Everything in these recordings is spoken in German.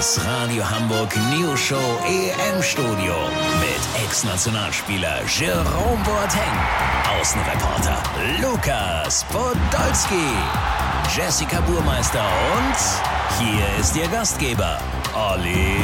Das Radio Hamburg News Show EM Studio mit Ex-Nationalspieler Jerome Boateng, Außenreporter Lukas Podolski, Jessica Burmeister und hier ist Ihr Gastgeber Olli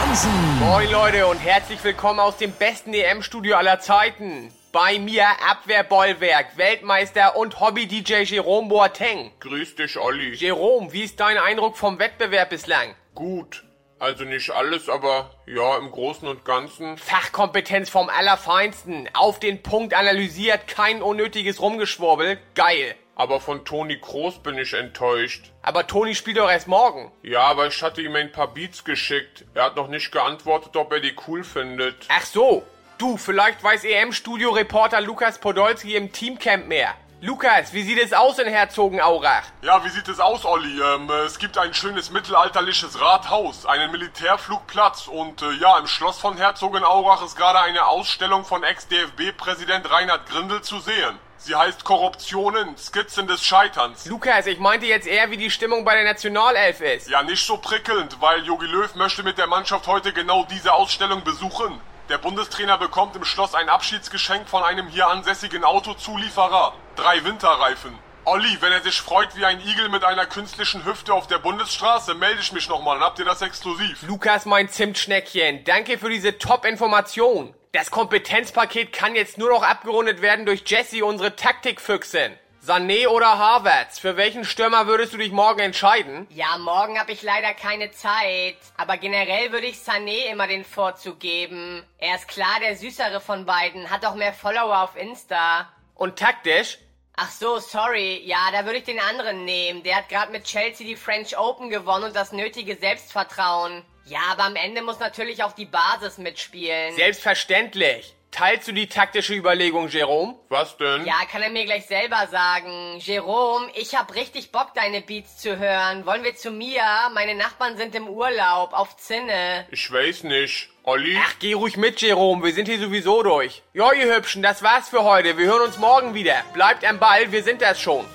Hansen. Moin Leute und herzlich willkommen aus dem besten EM-Studio aller Zeiten. Bei mir Abwehrbollwerk, Weltmeister und Hobby-DJ Jerome Boateng. Grüß dich, Olli. Jerome, wie ist dein Eindruck vom Wettbewerb bislang? Gut. Also nicht alles, aber ja, im Großen und Ganzen. Fachkompetenz vom Allerfeinsten. Auf den Punkt analysiert, kein unnötiges Rumgeschwurbel. Geil. Aber von Toni Kroos bin ich enttäuscht. Aber Toni spielt doch erst morgen. Ja, aber ich hatte ihm ein paar Beats geschickt. Er hat noch nicht geantwortet, ob er die cool findet. Ach so. Du, vielleicht weiß EM-Studio-Reporter Lukas Podolski im Teamcamp mehr. Lukas, wie sieht es aus in Herzogenaurach? Ja, wie sieht es aus, Olli? Ähm, es gibt ein schönes mittelalterliches Rathaus, einen Militärflugplatz und äh, ja, im Schloss von Herzogenaurach ist gerade eine Ausstellung von Ex-DFB-Präsident Reinhard Grindel zu sehen. Sie heißt Korruptionen, Skizzen des Scheiterns. Lukas, ich meinte jetzt eher, wie die Stimmung bei der Nationalelf ist. Ja, nicht so prickelnd, weil Jogi Löw möchte mit der Mannschaft heute genau diese Ausstellung besuchen. Der Bundestrainer bekommt im Schloss ein Abschiedsgeschenk von einem hier ansässigen Autozulieferer. Drei Winterreifen. Olli, wenn er sich freut wie ein Igel mit einer künstlichen Hüfte auf der Bundesstraße, melde ich mich nochmal, dann habt ihr das exklusiv. Lukas, mein Zimtschneckchen, danke für diese Top-Information. Das Kompetenzpaket kann jetzt nur noch abgerundet werden durch Jesse, unsere Taktikfüchsin. Sané oder Havertz, für welchen Stürmer würdest du dich morgen entscheiden? Ja, morgen habe ich leider keine Zeit. Aber generell würde ich Sané immer den Vorzug geben. Er ist klar der süßere von beiden, hat auch mehr Follower auf Insta. Und taktisch? Ach so, sorry. Ja, da würde ich den anderen nehmen. Der hat gerade mit Chelsea die French Open gewonnen und das nötige Selbstvertrauen. Ja, aber am Ende muss natürlich auch die Basis mitspielen. Selbstverständlich. Teilst du die taktische Überlegung, Jerome? Was denn? Ja, kann er mir gleich selber sagen. Jerome, ich hab richtig Bock, deine Beats zu hören. Wollen wir zu mir? Meine Nachbarn sind im Urlaub, auf Zinne. Ich weiß nicht. Olli? Ach, geh ruhig mit, Jerome. Wir sind hier sowieso durch. Jo, ihr Hübschen, das war's für heute. Wir hören uns morgen wieder. Bleibt am Ball, wir sind das schon.